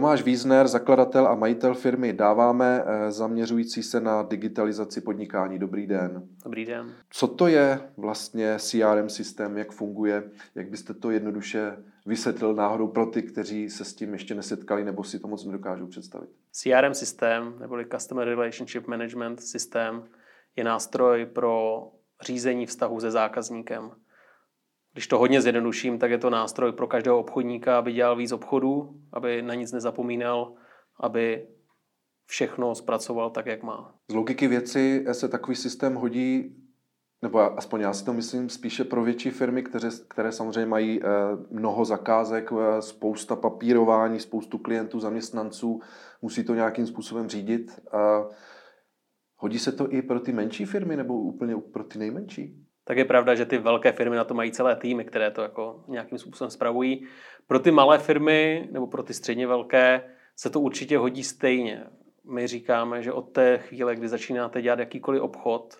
Tomáš Wiesner, zakladatel a majitel firmy Dáváme, eh, zaměřující se na digitalizaci podnikání. Dobrý den. Dobrý den. Co to je vlastně CRM systém, jak funguje, jak byste to jednoduše vysvětlil náhodou pro ty, kteří se s tím ještě nesetkali nebo si to moc nedokážou představit? CRM systém, neboli Customer Relationship Management systém, je nástroj pro řízení vztahu se zákazníkem. Když to hodně zjednoduším, tak je to nástroj pro každého obchodníka, aby dělal víc obchodů, aby na nic nezapomínal, aby všechno zpracoval tak, jak má. Z logiky věci se takový systém hodí, nebo aspoň já si to myslím, spíše pro větší firmy, které, které samozřejmě mají eh, mnoho zakázek, eh, spousta papírování, spoustu klientů, zaměstnanců, musí to nějakým způsobem řídit. Hodí se to i pro ty menší firmy nebo úplně pro ty nejmenší? Tak je pravda, že ty velké firmy na to mají celé týmy, které to jako nějakým způsobem spravují. Pro ty malé firmy nebo pro ty středně velké se to určitě hodí stejně. My říkáme, že od té chvíle, kdy začínáte dělat jakýkoliv obchod,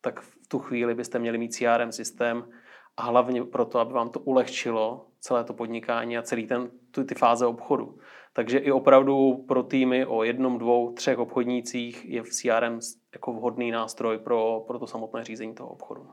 tak v tu chvíli byste měli mít CRM systém a hlavně proto, aby vám to ulehčilo celé to podnikání a celý ten, ty, ty fáze obchodu. Takže i opravdu pro týmy o jednom, dvou, třech obchodnících je v CRM jako vhodný nástroj pro, pro to samotné řízení toho obchodu.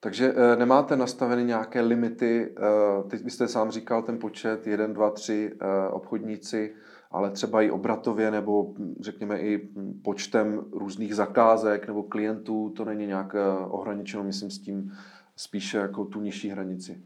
Takže e, nemáte nastaveny nějaké limity, e, teď byste sám říkal ten počet, jeden, dva, tři e, obchodníci, ale třeba i obratově nebo řekněme i počtem různých zakázek nebo klientů, to není nějak ohraničeno, myslím s tím spíše jako tu nižší hranici.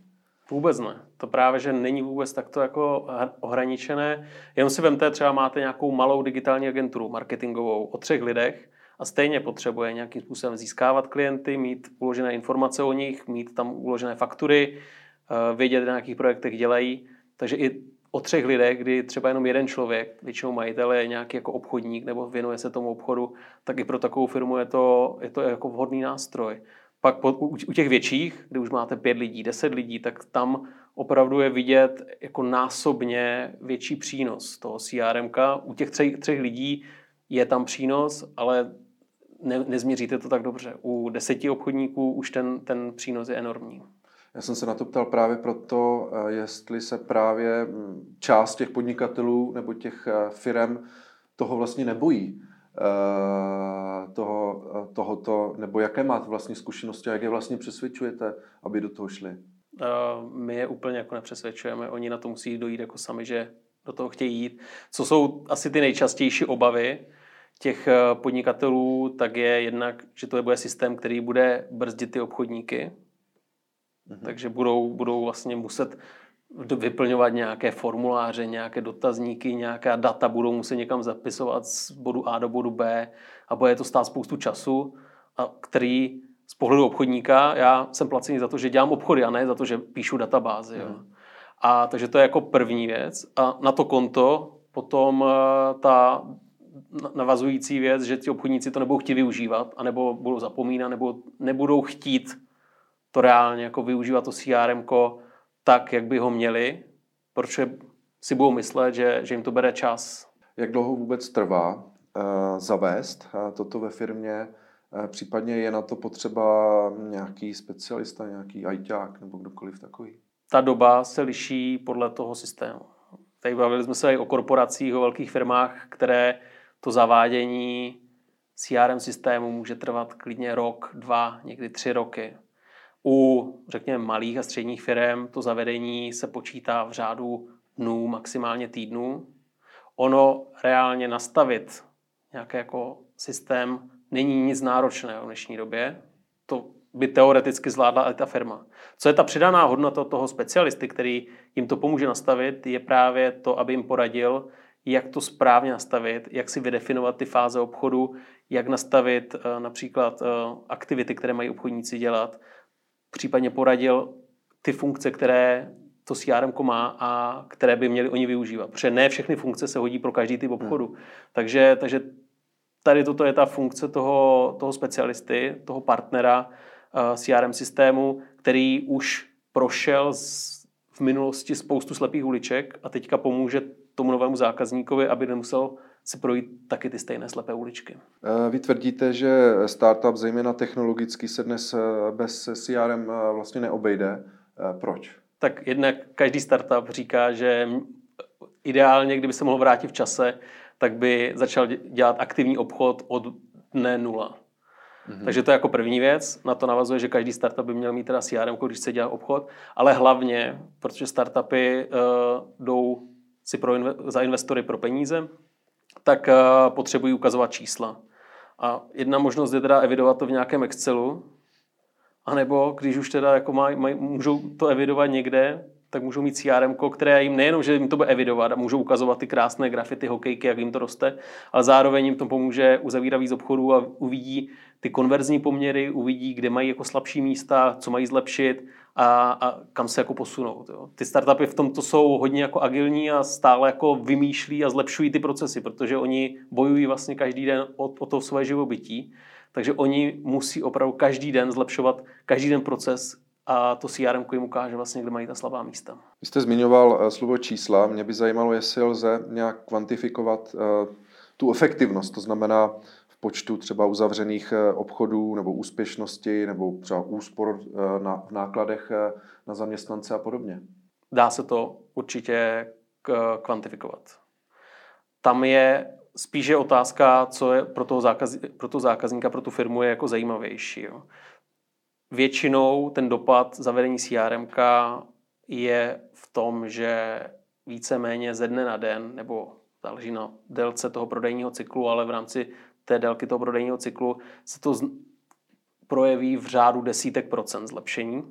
Vůbec ne. To právě, že není vůbec takto jako ohraničené. Jenom si vemte, třeba máte nějakou malou digitální agenturu marketingovou o třech lidech, a stejně potřebuje nějakým způsobem získávat klienty, mít uložené informace o nich, mít tam uložené faktury, eh, vědět, na jakých projektech dělají. Takže i o třech lidech, kdy třeba jenom jeden člověk, většinou majitel je nějaký jako obchodník nebo věnuje se tomu obchodu, tak i pro takovou firmu je to, je to jako vhodný nástroj. Pak po, u, u těch větších, kdy už máte pět lidí, deset lidí, tak tam opravdu je vidět jako násobně větší přínos toho CRM. U těch třech, třech lidí je tam přínos, ale ne, nezměříte to tak dobře. U deseti obchodníků už ten, ten přínos je enormní. Já jsem se na to ptal právě proto, eh, jestli se právě hm, část těch podnikatelů nebo těch eh, firm toho vlastně nebojí. Eh, toho, tohoto, nebo jaké máte vlastně zkušenosti a jak je vlastně přesvědčujete, aby do toho šli? My je úplně jako nepřesvědčujeme. Oni na to musí dojít jako sami, že do toho chtějí jít. Co jsou asi ty nejčastější obavy, těch eh, podnikatelů, tak je jednak, že to bude systém, který bude brzdit ty obchodníky. Mhm. Takže budou, budou vlastně muset vyplňovat nějaké formuláře, nějaké dotazníky, nějaká data budou muset někam zapisovat z bodu A do bodu B a bude to stát spoustu času, a který z pohledu obchodníka, já jsem placený za to, že dělám obchody a ne za to, že píšu databázy. Jo. Mhm. A takže to je jako první věc. A na to konto potom eh, ta navazující věc, že ti obchodníci to nebudou chtít využívat, anebo budou zapomínat, nebo nebudou chtít to reálně jako využívat to CRM tak, jak by ho měli, protože si budou myslet, že, že jim to bere čas. Jak dlouho vůbec trvá uh, zavést uh, toto ve firmě? Uh, případně je na to potřeba nějaký specialista, nějaký ajťák nebo kdokoliv takový? Ta doba se liší podle toho systému. Tady bavili jsme se i o korporacích, o velkých firmách, které to zavádění CRM systému může trvat klidně rok, dva, někdy tři roky. U, řekněme, malých a středních firm to zavedení se počítá v řádu dnů, maximálně týdnů. Ono reálně nastavit nějaký jako systém není nic náročného v dnešní době. To by teoreticky zvládla i ta firma. Co je ta přidaná hodnota toho specialisty, který jim to pomůže nastavit, je právě to, aby jim poradil, jak to správně nastavit, jak si vydefinovat ty fáze obchodu, jak nastavit eh, například eh, aktivity, které mají obchodníci dělat, případně poradil ty funkce, které to CRM má a které by měli oni využívat. Protože ne všechny funkce se hodí pro každý typ obchodu. Hmm. Takže, takže tady toto je ta funkce toho, toho specialisty, toho partnera uh, eh, CRM systému, který už prošel z, v minulosti spoustu slepých uliček a teďka pomůže tomu novému zákazníkovi, aby nemusel si projít taky ty stejné slepé uličky. Eh, vy tvrdíte, že startup, zejména technologický, se dnes eh, bez CRM eh, vlastně neobejde. Proč? Tak jednak každý startup říká, že ideálně, kdyby se mohl vrátit v čase, tak by začal dělat aktivní obchod od dne nula. Mm-hmm. Takže to je jako první věc. Na to navazuje, že každý startup by měl mít teda CRM, když chce dělat obchod, ale hlavně, protože startupy uh, jdou si pro inve- za investory pro peníze, tak uh, potřebují ukazovat čísla. A jedna možnost je teda evidovat to v nějakém Excelu, anebo když už teda jako maj, maj, můžou to evidovat někde, tak můžou mít CRM, které jim nejenom, že jim to bude evidovat a můžou ukazovat ty krásné grafy, ty hokejky, jak jim to roste, ale zároveň jim to pomůže uzavírat víc obchodů a uvidí ty konverzní poměry, uvidí, kde mají jako slabší místa, co mají zlepšit a, a kam se jako posunout. Jo. Ty startupy v tomto jsou hodně jako agilní a stále jako vymýšlí a zlepšují ty procesy, protože oni bojují vlastně každý den o, o to svoje živobytí. Takže oni musí opravdu každý den zlepšovat každý den proces, a to CRM jim ukáže vlastně, kde mají ta slabá místa. Vy jste zmiňoval uh, slovo čísla. Mě by zajímalo, jestli lze nějak kvantifikovat uh, tu efektivnost, to znamená v počtu třeba uzavřených uh, obchodů nebo úspěšnosti nebo třeba úspor na, v nákladech na zaměstnance a podobně. Dá se to určitě kvantifikovat. Tam je spíše otázka, co je pro toho, zákaz, pro toho zákazníka, pro tu firmu je jako zajímavější. Jo většinou ten dopad zavedení CRM je v tom, že víceméně ze dne na den, nebo záleží na délce toho prodejního cyklu, ale v rámci té délky toho prodejního cyklu se to projeví v řádu desítek procent zlepšení.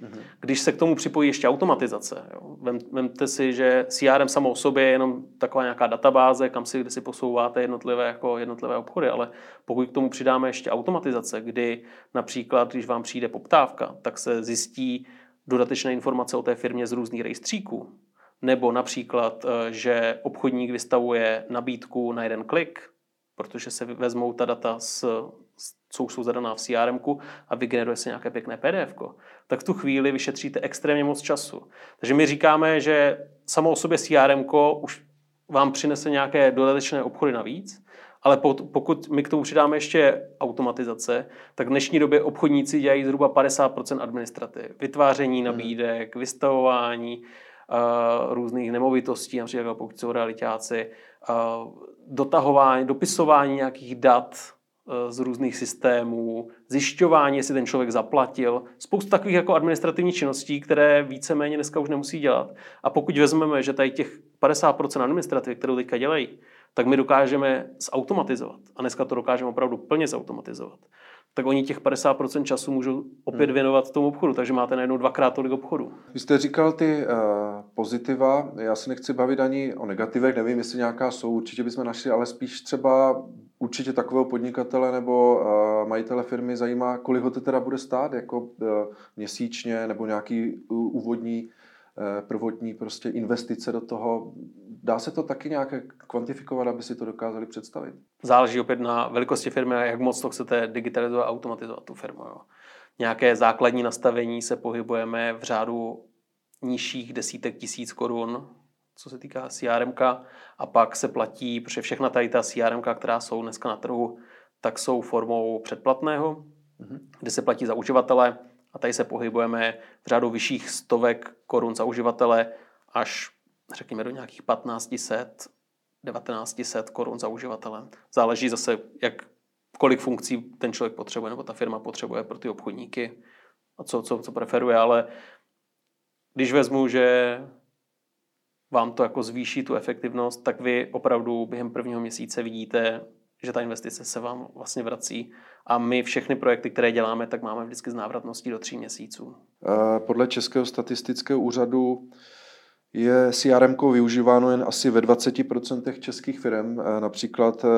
Mhm. Když se k tomu připojí ještě automatizace, jo, vem, vemte si, že CRM samo o sobě je jenom taková nějaká databáze, kam si, kde si posouváte jednotlivé, jako jednotlivé obchody, ale pokud k tomu přidáme ještě automatizace, kdy například, když vám přijde poptávka, tak se zjistí dodatečné informace o té firmě z různých rejstříků, nebo například, eh, že obchodník vystavuje nabídku na jeden klik, protože se vezmou ta data z co jsou zadaná v CRM a vygeneruje se nějaké pěkné PDF, tak v tu chvíli vyšetříte extrémně moc času. Takže my říkáme, že samo o sobě CRM už vám přinese nějaké dodatečné obchody navíc, ale pokud my k tomu přidáme ještě automatizace, tak v dnešní době obchodníci dělají zhruba 50% administrativy. Vytváření hmm. nabídek, vystavování různých nemovitostí, například pokud jsou realitáci, uh, dotahování, dopisování nějakých dat, Eh, z různých systémů, zjišťování, jestli ten člověk zaplatil, spoustu takových jako administrativních činností, které víceméně dneska už nemusí dělat. A pokud vezmeme, že tady těch 50% administrativy, kterou teďka dělají, tak my dokážeme zautomatizovat. A dneska to dokážeme opravdu plně zautomatizovat. Tak oni těch 50% času můžou opět hmm. věnovat tomu obchodu, takže máte najednou dvakrát tolik obchodu. Vy jste říkal ty uh, pozitiva, já se nechci bavit ani o negativech, nevím, jestli nějaká jsou, určitě bychom našli, ale spíš třeba určitě takového podnikatele nebo uh, majitele firmy zajímá, kolik ho to teda bude stát, jako uh, měsíčně nebo nějaký úvodní uh, prvotní prostě investice do toho. Dá se to taky nějak kvantifikovat, aby si to dokázali představit? Záleží opět na velikosti firmy a jak moc to chcete digitalizovat a automatizovat tu firmu. Jo. Nějaké základní nastavení se pohybujeme v řádu nižších desítek tisíc korun, co se týká CRM, a pak se platí, protože všechna tady ta CRM, která jsou dneska na trhu, tak jsou formou předplatného, mm-hmm. kde se platí za uživatele a tady se pohybujeme v řádu vyšších stovek korun za uživatele až řekněme do nějakých 1500, 1900 korun za uživatele. Záleží zase, jak, kolik funkcí ten člověk potřebuje nebo ta firma potřebuje pro ty obchodníky a co, co, co preferuje, ale když vezmu, že vám to jako zvýší tu efektivnost, tak vy opravdu během prvního měsíce vidíte, že ta investice se vám vlastně vrací. A my všechny projekty, které děláme, tak máme vždycky z návratností do tří měsíců. Podle Českého statistického úřadu je CRM využíváno jen asi ve 20% českých firm. Například e,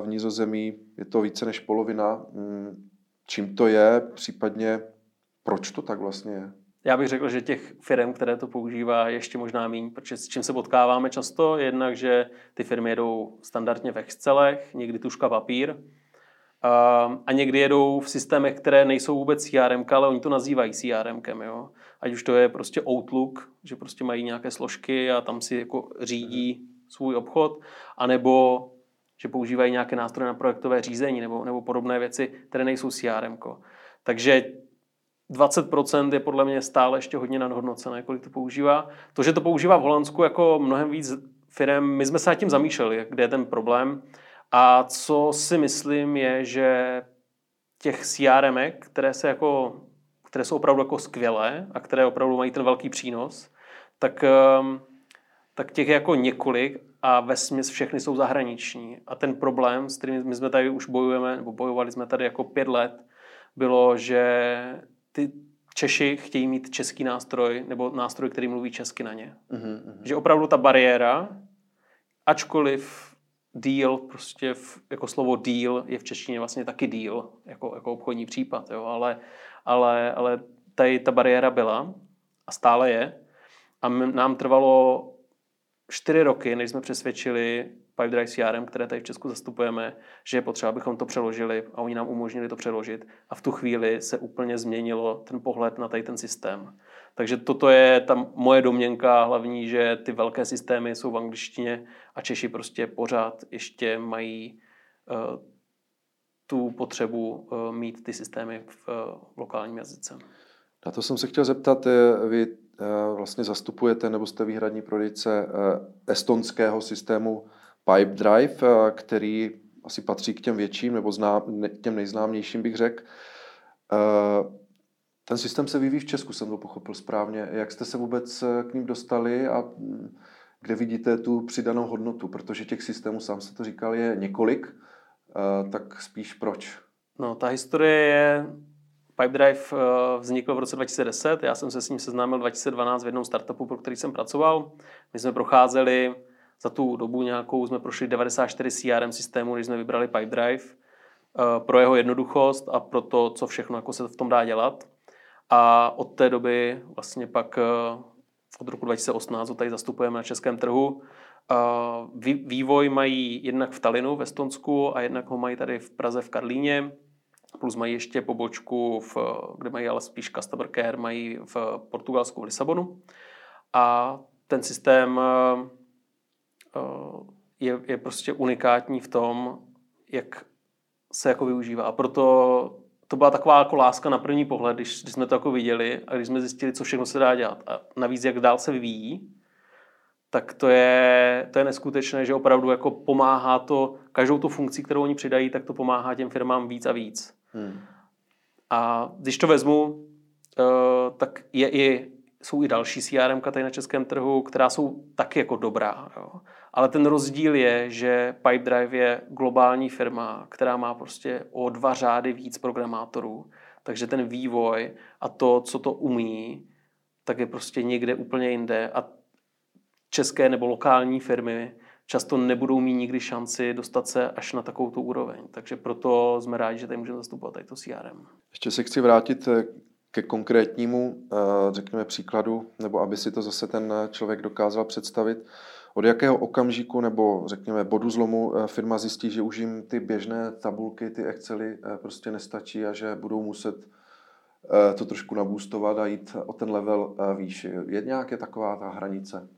v Nizozemí je to více než polovina. Mm, čím to je, případně proč to tak vlastně je? Já bych řekl, že těch firm, které to používá, je ještě možná méně, protože s čím se potkáváme často, jednak, že ty firmy jedou standardně v Excelech, někdy tuška papír, a někdy jedou v systémech, které nejsou vůbec CRM, ale oni to nazývají CRM. Jo? Ať už to je prostě Outlook, že prostě mají nějaké složky a tam si jako řídí svůj obchod, anebo že používají nějaké nástroje na projektové řízení nebo, nebo podobné věci, které nejsou CRM. Takže 20% je podle mě stále ještě hodně nadhodnocené, kolik to používá. To, že to používá v Holandsku jako mnohem víc firm, my jsme se nad tím zamýšleli, kde je ten problém. A co si myslím je, že těch CRM, které, se jako, které jsou opravdu jako skvělé a které opravdu mají ten velký přínos, tak, ehm, tak těch je jako několik a ve směs všechny jsou zahraniční. A ten problém, s kterým my jsme tady už bojujeme, nebo bojovali jsme tady jako pět let, bylo, že ty Češi chtějí mít český nástroj nebo nástroj, který mluví česky na ně. Mm-hmm. Že opravdu ta bariéra, ačkoliv deal, prostě v, jako slovo deal je v češtině vlastně taky deal, jako, jako obchodní případ, jo, ale, ale, ale tady ta bariéra byla a stále je. A nám trvalo čtyři roky, než jsme přesvědčili Pipedrive CRM, které tady v Česku zastupujeme, že je potřeba, abychom to přeložili a oni nám umožnili to přeložit. A v tu chvíli se úplně změnilo ten pohled na tady ten systém. Takže toto je ta moje domněnka hlavní, že ty velké systémy jsou v angličtině a Češi prostě pořád ještě mají uh, tu potřebu uh, mít ty systémy v uh, lokálním jazyce. Na to jsem se chtěl zeptat, vy vlastně zastupujete nebo jste výhradní prodejce estonského systému Pipedrive, eh, který asi patří k těm větším nebo zná, těm nejznámějším, bych řekl. Eh, ten systém se vyvíjí v Česku, jsem to pochopil správně. Jak jste se vůbec eh, k ním dostali a hm, kde vidíte tu přidanou hodnotu? Protože těch systémů, sám se to říkal, je několik, tak spíš proč? No, ta historie je... Pipedrive vznikl v roce 2010, já jsem se s ním seznámil 2012 v jednom startupu, pro který jsem pracoval. My jsme procházeli za tu dobu nějakou jsme prošli 94 CRM systémů, když jsme vybrali Pipedrive eh, pro jeho jednoduchost a pro to, co všechno jako se v tom dá dělat. A od té doby vlastně pak eh, od roku 2018 ho tady zastupujeme na českém trhu. Eh, vývoj mají jednak v Talinu v Estonsku a jednak ho mají tady v Praze v Karlíně. Plus mají ještě pobočku, v, kde mají ale spíš customer care, mají v Portugalsku v Lisabonu. A ten systém Eh, je, je prostě unikátní v tom, jak se jako využívá. A proto to byla taková jako láska na první pohled, když, když jsme to jako viděli a když jsme zjistili, co všechno se dá dělat. A navíc, jak dál se vyvíjí, tak to je, to je neskutečné, že opravdu jako pomáhá to, každou tu funkci, kterou oni přidají, tak to pomáhá těm firmám víc a víc. Hmm. A když to vezmu, uh, tak je i, jsou i další CRM tady na českém trhu, která jsou taky jako dobrá. Jo. Ale ten rozdíl je, že Pipedrive je globální firma, která má prostě o dva řády víc programátorů. Takže ten vývoj a to, co to umí, tak je prostě někde úplně jinde. A české nebo lokální firmy často nebudou mít nikdy šanci dostat se až na takovou tu úroveň. Takže proto jsme rádi, že tady můžeme zastupovat tady to CRM. Ještě se chci vrátit eh, ke konkrétnímu, eh, řekněme, příkladu, nebo aby si to zase ten člověk dokázal představit. Od jakého okamžiku nebo řekněme bodu zlomu eh, firma zjistí, že už jim ty běžné tabulky, ty Excely eh, prostě nestačí a že budou muset eh, to trošku nabůstovat a jít o ten level výš. Je nějaké taková ta hranice?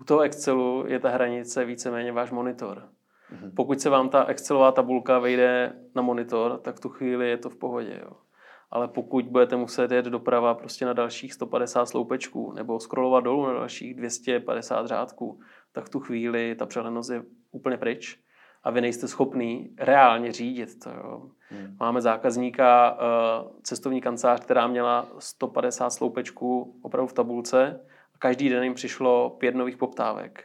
U toho Excelu je ta hranice víceméně váš monitor. Mhm. Pokud se vám ta Excelová tabulka vejde na monitor, tak v tu chvíli je to v pohodě. Jo ale pokud budete muset jet doprava prostě na dalších 150 sloupečků nebo scrollovat dolů na dalších 250 řádků, tak v tu chvíli ta přehlednost je úplně pryč a vy nejste schopný reálně řídit to. Jo. Hmm. Máme zákazníka, eh, cestovní kancelář, která měla 150 sloupečků opravdu v tabulce každý den jim přišlo pět nových poptávek.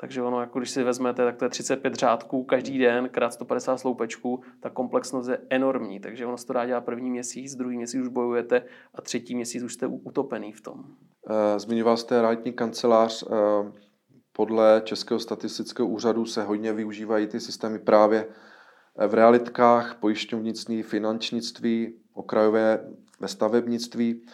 Takže ono, jako když si vezmete, tak to je 35 řádků každý den, krát 150 sloupečků, ta komplexnost je enormní. Takže ono se to dá dělat první měsíc, druhý měsíc už bojujete a třetí měsíc už jste utopený v tom. Eh, zmiňoval jste realitní kancelář. Eh, podle Českého statistického úřadu se hodně využívají ty systémy právě v realitkách, pojišťovnictví, finančnictví, okrajové ve stavebnictví.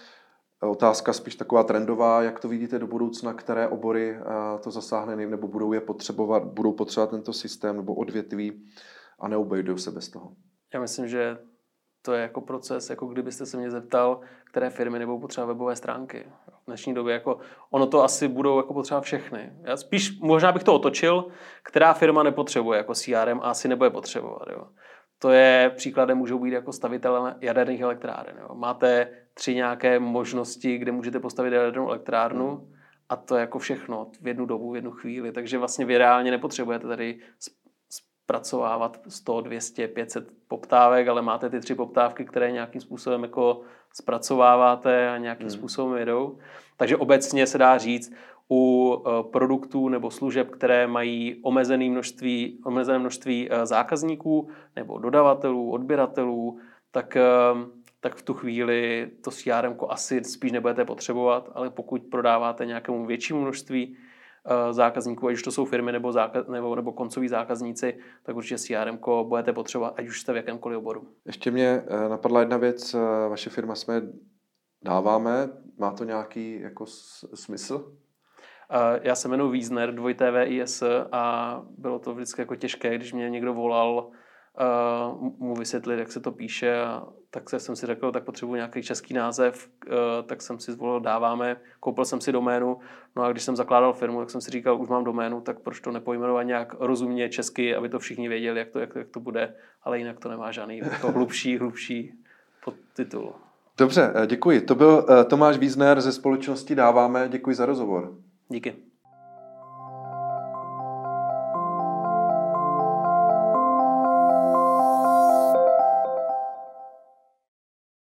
Otázka spíš taková trendová, jak to vidíte do budoucna, které obory eh, to zasáhne nebo budou je potřebovat, budou potřebovat tento systém nebo odvětví a neobejdou se bez toho. Já myslím, že to je jako proces, jako kdybyste se mě zeptal, které firmy nebudou potřebovat webové stránky. V dnešní době jako ono to asi budou jako potřebovat všechny. Já spíš možná bych to otočil, která firma nepotřebuje jako CRM a asi nebude potřebovat. Jo. To je příkladem, můžou být jako stavitel jaderných elektráren. Jo. Máte tři nějaké možnosti, kde můžete postavit jadernou elektrárnu a to je jako všechno v jednu dobu, v jednu chvíli. Takže vlastně vy reálně nepotřebujete tady zpracovávat 100, 200, 500 poptávek, ale máte ty tři poptávky, které nějakým způsobem jako zpracováváte a nějakým hmm. způsobem jedou. Takže obecně se dá říct, u eh, produktů nebo služeb, které mají omezené množství, omezené množství eh, zákazníků nebo dodavatelů, odběratelů, tak, eh, tak v tu chvíli to CRM asi spíš nebudete potřebovat, ale pokud prodáváte nějakému většímu množství zákazníků, ať už to jsou firmy nebo, zákaz, nebo, nebo koncoví zákazníci, tak určitě CRM budete potřebovat, ať už jste v jakémkoliv oboru. Ještě mě napadla jedna věc, vaše firma jsme dáváme, má to nějaký jako smysl? Já se jmenuji Wiesner, dvojité VIS a bylo to vždycky jako těžké, když mě někdo volal mu vysvětlit, jak se to píše, a tak jsem si řekl, tak potřebuji nějaký český název, uh, tak jsem si zvolil dáváme, koupil jsem si doménu, no a když jsem zakládal firmu, tak jsem si říkal, už mám doménu, tak proč to nepojmenovat nějak rozumně česky, aby to všichni věděli, jak to, jak, jak to bude, ale jinak to nemá žádný jako hlubší, hlubší podtitul. Dobře, děkuji. To byl Tomáš Wiesner ze společnosti Dáváme. Děkuji za rozhovor. Nicke.